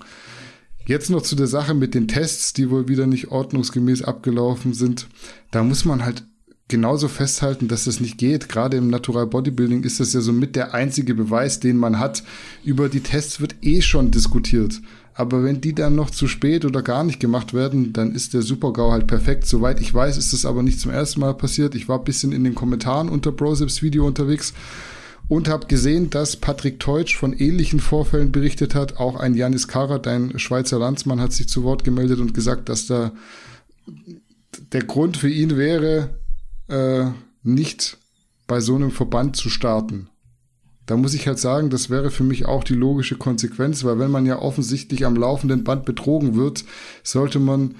Jetzt noch zu der Sache mit den Tests, die wohl wieder nicht ordnungsgemäß abgelaufen sind. Da muss man halt genauso festhalten, dass das nicht geht. Gerade im Natural Bodybuilding ist das ja so mit der einzige Beweis, den man hat. Über die Tests wird eh schon diskutiert. Aber wenn die dann noch zu spät oder gar nicht gemacht werden, dann ist der Supergau halt perfekt. Soweit ich weiß, ist das aber nicht zum ersten Mal passiert. Ich war ein bisschen in den Kommentaren unter Brozips Video unterwegs und habe gesehen, dass Patrick Teutsch von ähnlichen Vorfällen berichtet hat. Auch ein Janis Karat, ein Schweizer Landsmann, hat sich zu Wort gemeldet und gesagt, dass da der Grund für ihn wäre, äh, nicht bei so einem Verband zu starten. Da muss ich halt sagen, das wäre für mich auch die logische Konsequenz, weil wenn man ja offensichtlich am laufenden Band betrogen wird, sollte man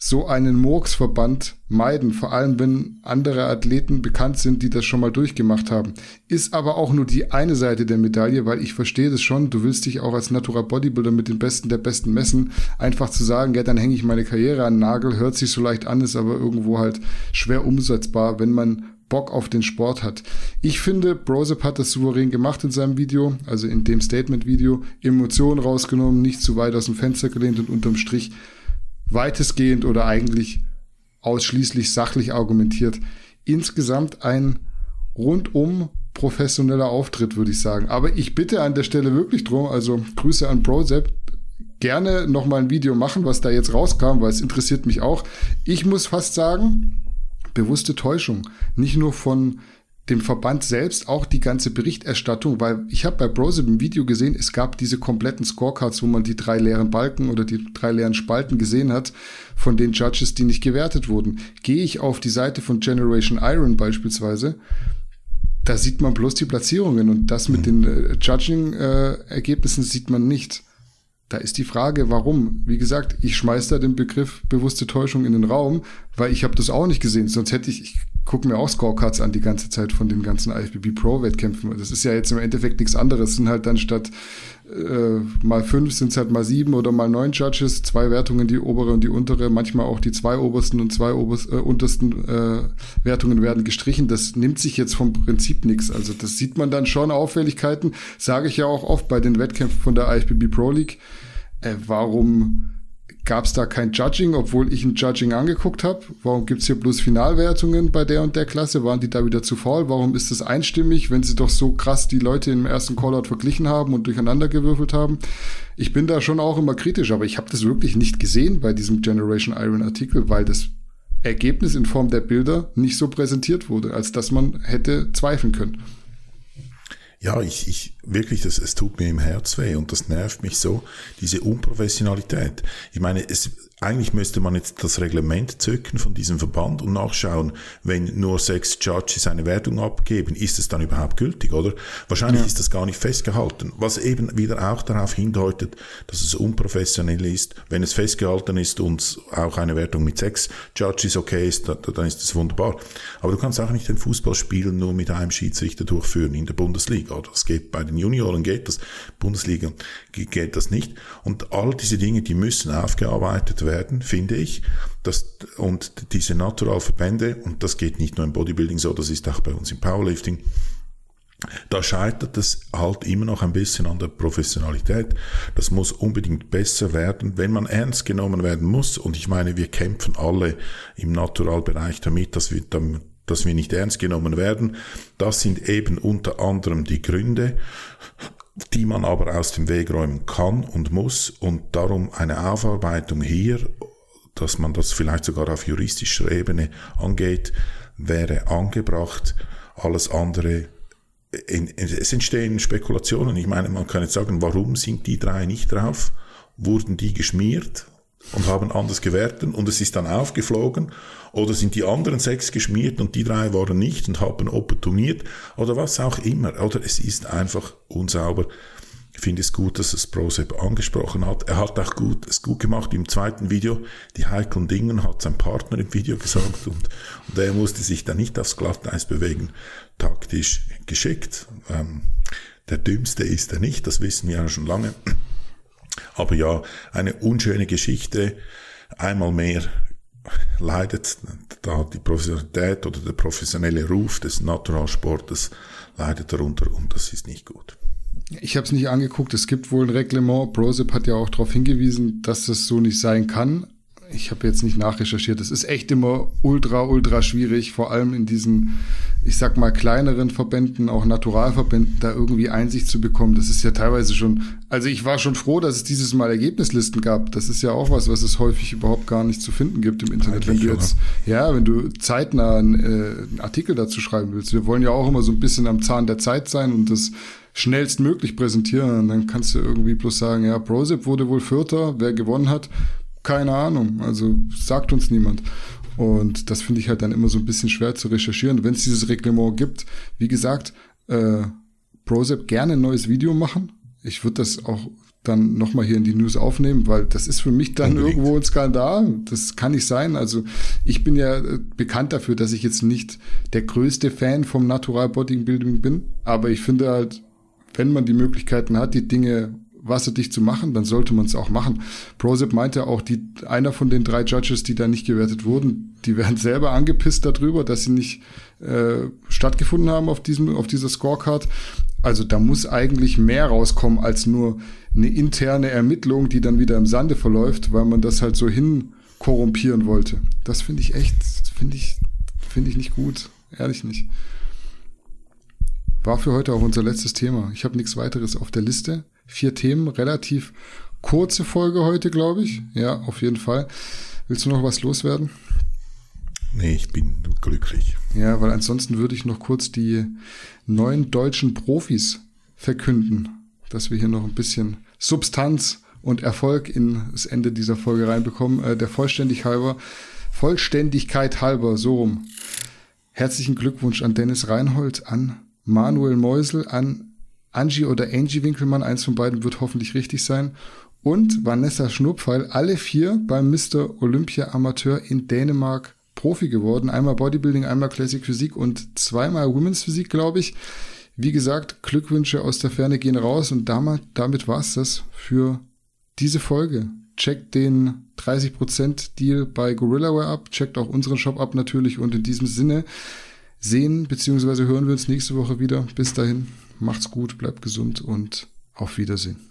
so einen Murksverband meiden, vor allem wenn andere Athleten bekannt sind, die das schon mal durchgemacht haben. Ist aber auch nur die eine Seite der Medaille, weil ich verstehe das schon, du willst dich auch als Natural Bodybuilder mit den Besten der Besten messen, einfach zu sagen, ja, dann hänge ich meine Karriere an den Nagel, hört sich so leicht an, ist aber irgendwo halt schwer umsetzbar, wenn man Bock auf den Sport hat. Ich finde, Brosep hat das souverän gemacht in seinem Video, also in dem Statement-Video, Emotionen rausgenommen, nicht zu weit aus dem Fenster gelehnt und unterm Strich weitestgehend oder eigentlich ausschließlich sachlich argumentiert. Insgesamt ein rundum professioneller Auftritt, würde ich sagen. Aber ich bitte an der Stelle wirklich drum, also Grüße an Brozep, gerne nochmal ein Video machen, was da jetzt rauskam, weil es interessiert mich auch. Ich muss fast sagen, bewusste Täuschung. Nicht nur von dem Verband selbst auch die ganze Berichterstattung, weil ich habe bei Browser im Video gesehen, es gab diese kompletten Scorecards, wo man die drei leeren Balken oder die drei leeren Spalten gesehen hat von den Judges, die nicht gewertet wurden. Gehe ich auf die Seite von Generation Iron beispielsweise, da sieht man bloß die Platzierungen und das mit den äh, Judging-Ergebnissen äh, sieht man nicht. Da ist die Frage, warum? Wie gesagt, ich schmeiß da den Begriff bewusste Täuschung in den Raum, weil ich habe das auch nicht gesehen. Sonst hätte ich, ich gucke mir auch Scorecards an die ganze Zeit von den ganzen IFBB Pro Wettkämpfen. Das ist ja jetzt im Endeffekt nichts anderes. Es sind halt dann statt äh, mal fünf sind es halt mal sieben oder mal neun Judges, zwei Wertungen, die obere und die untere, manchmal auch die zwei obersten und zwei oberst, äh, untersten äh, Wertungen werden gestrichen. Das nimmt sich jetzt vom Prinzip nichts. Also das sieht man dann schon Auffälligkeiten, sage ich ja auch oft bei den Wettkämpfen von der IFBB Pro League. Äh, warum gab es da kein Judging, obwohl ich ein Judging angeguckt habe? Warum gibt's hier bloß Finalwertungen bei der und der Klasse? Waren die da wieder zu faul? Warum ist das einstimmig, wenn sie doch so krass die Leute im ersten Callout verglichen haben und durcheinander gewürfelt haben? Ich bin da schon auch immer kritisch, aber ich habe das wirklich nicht gesehen bei diesem Generation Iron Artikel, weil das Ergebnis in Form der Bilder nicht so präsentiert wurde, als dass man hätte zweifeln können. Ja, ich, ich wirklich, das, es tut mir im Herz weh und das nervt mich so, diese Unprofessionalität. Ich meine, es, eigentlich müsste man jetzt das Reglement zücken von diesem Verband und nachschauen, wenn nur sechs Judges eine Wertung abgeben, ist es dann überhaupt gültig, oder? Wahrscheinlich ja. ist das gar nicht festgehalten, was eben wieder auch darauf hindeutet, dass es unprofessionell ist. Wenn es festgehalten ist und auch eine Wertung mit sechs Judges okay ist, dann ist es wunderbar. Aber du kannst auch nicht den Fußballspiel nur mit einem Schiedsrichter durchführen in der Bundesliga, oder? Das geht bei den Junioren geht das, Bundesliga geht das nicht. Und all diese Dinge, die müssen aufgearbeitet werden werden, finde ich. Das, und diese Naturalverbände, und das geht nicht nur im Bodybuilding so, das ist auch bei uns im Powerlifting, da scheitert es halt immer noch ein bisschen an der Professionalität. Das muss unbedingt besser werden, wenn man ernst genommen werden muss. Und ich meine, wir kämpfen alle im Naturalbereich damit, dass wir, dass wir nicht ernst genommen werden. Das sind eben unter anderem die Gründe die man aber aus dem Weg räumen kann und muss und darum eine Aufarbeitung hier, dass man das vielleicht sogar auf juristischer Ebene angeht, wäre angebracht. Alles andere, in, es entstehen Spekulationen. Ich meine, man kann jetzt sagen, warum sind die drei nicht drauf? Wurden die geschmiert? Und haben anders gewertet und es ist dann aufgeflogen oder sind die anderen sechs geschmiert und die drei waren nicht und haben opportuniert oder was auch immer oder es ist einfach unsauber. Ich finde es gut, dass es Prosep angesprochen hat. Er hat auch gut, es gut gemacht im zweiten Video. Die heiklen Dingen hat sein Partner im Video gesagt und, und er musste sich da nicht aufs Glatteis bewegen. Taktisch geschickt. Ähm, der Dümmste ist er nicht, das wissen wir ja schon lange. Aber ja, eine unschöne Geschichte. Einmal mehr leidet da die Professionalität oder der professionelle Ruf des Naturalsportes leidet darunter und das ist nicht gut. Ich habe es nicht angeguckt. Es gibt wohl ein Reglement. Brosip hat ja auch darauf hingewiesen, dass das so nicht sein kann ich habe jetzt nicht nachrecherchiert. Es ist echt immer ultra, ultra schwierig, vor allem in diesen, ich sag mal, kleineren Verbänden, auch Naturalverbänden, da irgendwie Einsicht zu bekommen. Das ist ja teilweise schon, also ich war schon froh, dass es dieses Mal Ergebnislisten gab. Das ist ja auch was, was es häufig überhaupt gar nicht zu finden gibt im Internet. Eigentlich, wenn du jetzt, oder? ja, wenn du zeitnah einen, äh, einen Artikel dazu schreiben willst. Wir wollen ja auch immer so ein bisschen am Zahn der Zeit sein und das schnellstmöglich präsentieren. Und dann kannst du irgendwie bloß sagen, ja, Prozip wurde wohl Vierter, wer gewonnen hat keine Ahnung. Also sagt uns niemand. Und das finde ich halt dann immer so ein bisschen schwer zu recherchieren. Wenn es dieses Reglement gibt, wie gesagt, äh, Prozep gerne ein neues Video machen. Ich würde das auch dann nochmal hier in die News aufnehmen, weil das ist für mich dann Unbedingt. irgendwo ein Skandal. Das kann nicht sein. Also ich bin ja äh, bekannt dafür, dass ich jetzt nicht der größte Fan vom Natural Bodybuilding bin, aber ich finde halt, wenn man die Möglichkeiten hat, die Dinge wasserdicht zu machen, dann sollte man es auch machen. Prozip meinte auch, die, einer von den drei Judges, die da nicht gewertet wurden, die werden selber angepisst darüber, dass sie nicht äh, stattgefunden haben auf diesem, auf dieser Scorecard. Also da muss eigentlich mehr rauskommen als nur eine interne Ermittlung, die dann wieder im Sande verläuft, weil man das halt so hin korrumpieren wollte. Das finde ich echt, finde ich, finde ich nicht gut. Ehrlich nicht. War für heute auch unser letztes Thema. Ich habe nichts weiteres auf der Liste vier Themen, relativ kurze Folge heute, glaube ich. Ja, auf jeden Fall. Willst du noch was loswerden? Nee, ich bin glücklich. Ja, weil ansonsten würde ich noch kurz die neuen deutschen Profis verkünden, dass wir hier noch ein bisschen Substanz und Erfolg in das Ende dieser Folge reinbekommen. Äh, der Vollständig halber, Vollständigkeit halber, so rum. Herzlichen Glückwunsch an Dennis Reinhold, an Manuel Meusel, an Angie oder Angie Winkelmann, eins von beiden wird hoffentlich richtig sein. Und Vanessa Schnurpfeil, alle vier beim Mr. Olympia Amateur in Dänemark Profi geworden. Einmal Bodybuilding, einmal Classic Physik und zweimal Women's Physik, glaube ich. Wie gesagt, Glückwünsche aus der Ferne gehen raus und damit, damit war es das für diese Folge. Checkt den 30% Deal bei GorillaWare ab, checkt auch unseren Shop ab natürlich und in diesem Sinne sehen bzw. hören wir uns nächste Woche wieder. Bis dahin, macht's gut, bleibt gesund und auf Wiedersehen.